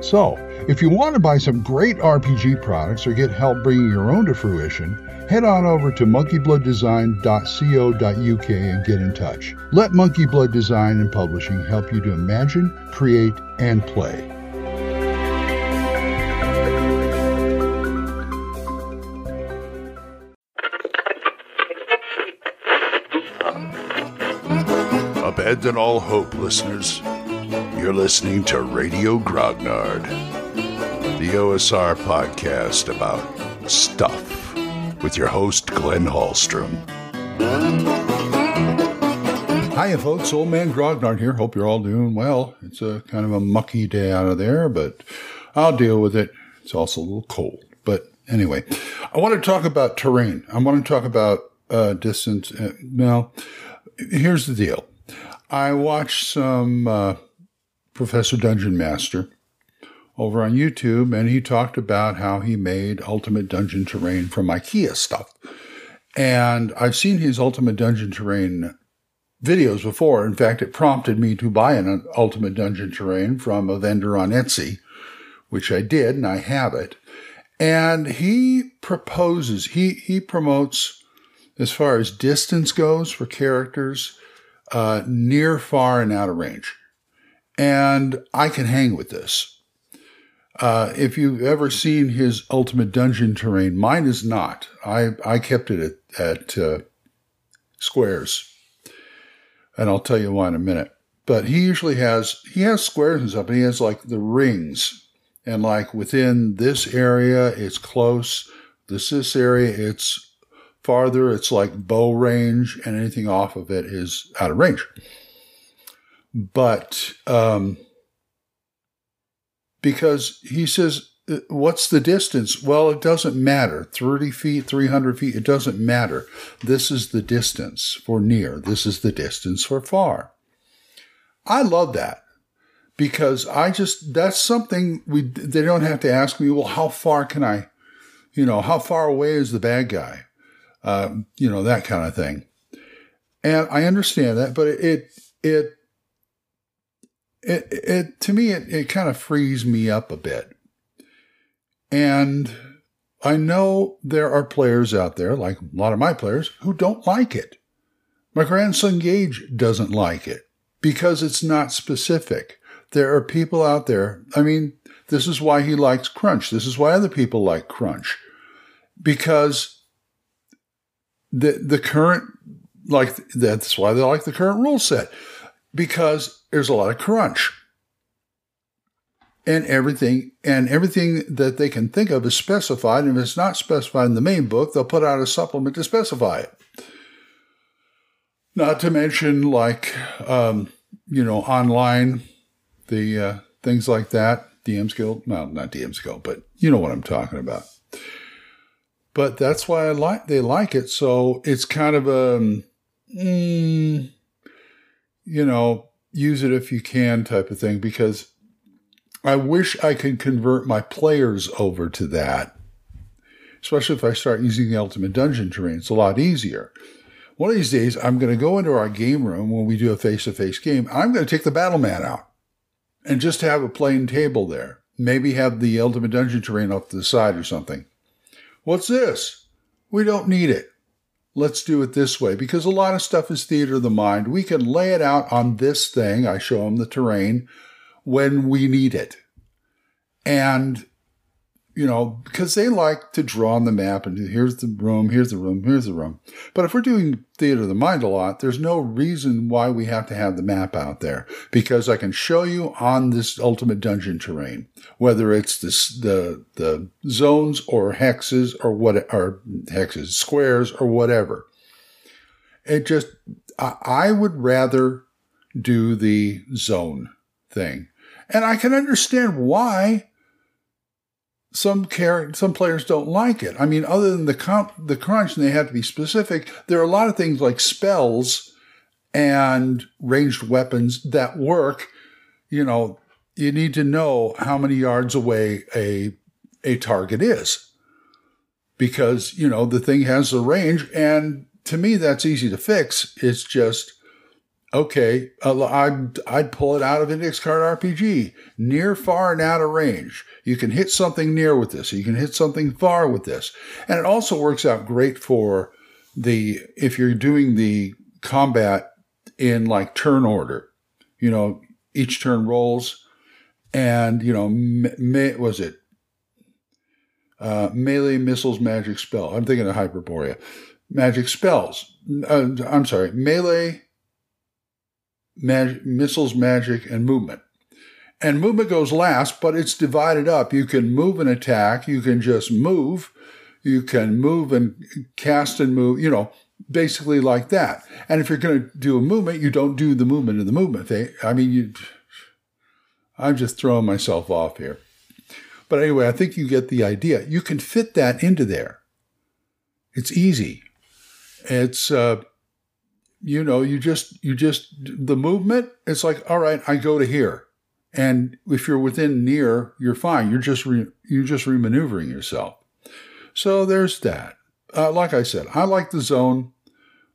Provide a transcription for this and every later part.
So, if you want to buy some great RPG products or get help bringing your own to fruition, head on over to monkeyblooddesign.co.uk and get in touch. Let Monkey Blood Design and Publishing help you to imagine, create, and play. Abandon all hope, listeners. You're listening to Radio Grognard, the OSR podcast about stuff with your host, Glenn Hallstrom. Hiya, folks. Old Man Grognard here. Hope you're all doing well. It's a kind of a mucky day out of there, but I'll deal with it. It's also a little cold. But anyway, I want to talk about terrain. I want to talk about uh, distance. Uh, now, here's the deal. I watched some uh, Professor Dungeon Master over on YouTube, and he talked about how he made Ultimate Dungeon Terrain from IKEA stuff. And I've seen his Ultimate Dungeon Terrain videos before. In fact, it prompted me to buy an Ultimate Dungeon Terrain from a vendor on Etsy, which I did, and I have it. And he proposes, he, he promotes, as far as distance goes for characters, uh, near, far, and out of range. And I can hang with this. Uh, if you've ever seen his Ultimate Dungeon terrain, mine is not. I, I kept it at, at uh, squares. And I'll tell you why in a minute. But he usually has, he has squares and stuff, and he has like the rings. And like within this area, it's close. This, this area, it's farther. It's like bow range, and anything off of it is out of range. But um, because he says, What's the distance? Well, it doesn't matter. 30 feet, 300 feet, it doesn't matter. This is the distance for near. This is the distance for far. I love that because I just, that's something we, they don't have to ask me, well, how far can I, you know, how far away is the bad guy? Uh, you know, that kind of thing. And I understand that, but it, it, it, it, to me, it, it kind of frees me up a bit. And I know there are players out there, like a lot of my players, who don't like it. My grandson Gage doesn't like it because it's not specific. There are people out there. I mean, this is why he likes Crunch. This is why other people like Crunch because the the current like that's why they like the current rule set because there's a lot of crunch. And everything and everything that they can think of is specified and if it's not specified in the main book they'll put out a supplement to specify it. Not to mention like um, you know online the uh, things like that dm's guild well not dm's guild but you know what i'm talking about. But that's why i like they like it so it's kind of a mm, you know use it if you can type of thing because I wish I could convert my players over to that, especially if I start using the Ultimate Dungeon terrain. It's a lot easier. One of these days, I'm going to go into our game room when we do a face to face game. I'm going to take the battle mat out and just have a plain table there. Maybe have the Ultimate Dungeon terrain off to the side or something. What's this? We don't need it. Let's do it this way because a lot of stuff is theater of the mind. We can lay it out on this thing. I show them the terrain when we need it. And you know, because they like to draw on the map and here's the room, here's the room, here's the room. But if we're doing theater of the mind a lot, there's no reason why we have to have the map out there because I can show you on this ultimate dungeon terrain, whether it's the, the zones or hexes or what, or hexes, squares or whatever. It just, I, I would rather do the zone thing. And I can understand why some care some players don't like it. I mean, other than the comp, the crunch, and they have to be specific. There are a lot of things like spells and ranged weapons that work. You know, you need to know how many yards away a a target is because you know the thing has a range, and to me that's easy to fix. It's just okay, I'd, I'd pull it out of Index Card RPG. Near, far, and out of range. You can hit something near with this. You can hit something far with this. And it also works out great for the, if you're doing the combat in like turn order, you know, each turn rolls and, you know, me, was it, uh, melee missiles magic spell. I'm thinking of Hyperborea. Magic spells. Uh, I'm sorry, melee mag- missiles, magic, and movement. And movement goes last, but it's divided up. You can move and attack. You can just move. You can move and cast and move, you know, basically like that. And if you're going to do a movement, you don't do the movement in the movement thing. I mean, you, I'm just throwing myself off here. But anyway, I think you get the idea. You can fit that into there. It's easy. It's, uh, you know, you just, you just, the movement, it's like, all right, I go to here. And if you're within near, you're fine. You're just, re, you're just remaneuvering yourself. So there's that. Uh, like I said, I like the zone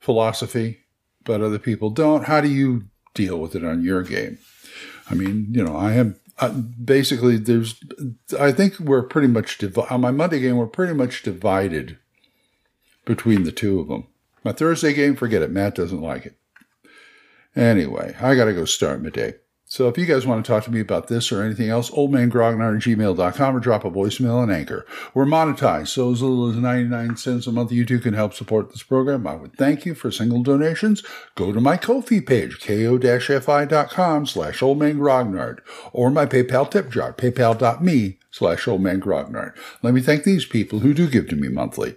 philosophy, but other people don't. How do you deal with it on your game? I mean, you know, I have uh, basically there's, I think we're pretty much divi- on my Monday game. We're pretty much divided between the two of them. My Thursday game, forget it. Matt doesn't like it. Anyway, I got to go start my day. So if you guys want to talk to me about this or anything else, oldmangrognard at gmail.com or drop a voicemail on Anchor. We're monetized, so as little as 99 cents a month you too can help support this program. I would thank you for single donations. Go to my Ko-fi page, ko-fi.com slash oldmangrognard, or my PayPal tip jar, paypal.me slash oldmangrognard. Let me thank these people who do give to me monthly.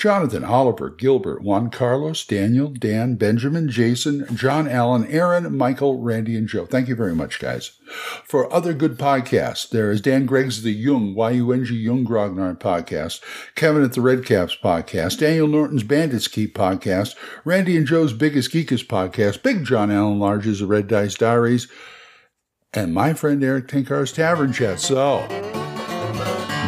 Jonathan, Oliver, Gilbert, Juan Carlos, Daniel, Dan, Benjamin, Jason, John Allen, Aaron, Michael, Randy, and Joe. Thank you very much, guys. For other good podcasts, there is Dan Gregg's The Yung, Y-U-N-G, Yung Grognard podcast, Kevin at the Red Caps podcast, Daniel Norton's Bandits Keep podcast, Randy and Joe's Biggest Geekus podcast, Big John Allen Large's The Red Dice Diaries, and my friend Eric Tenkar's Tavern Chat. So,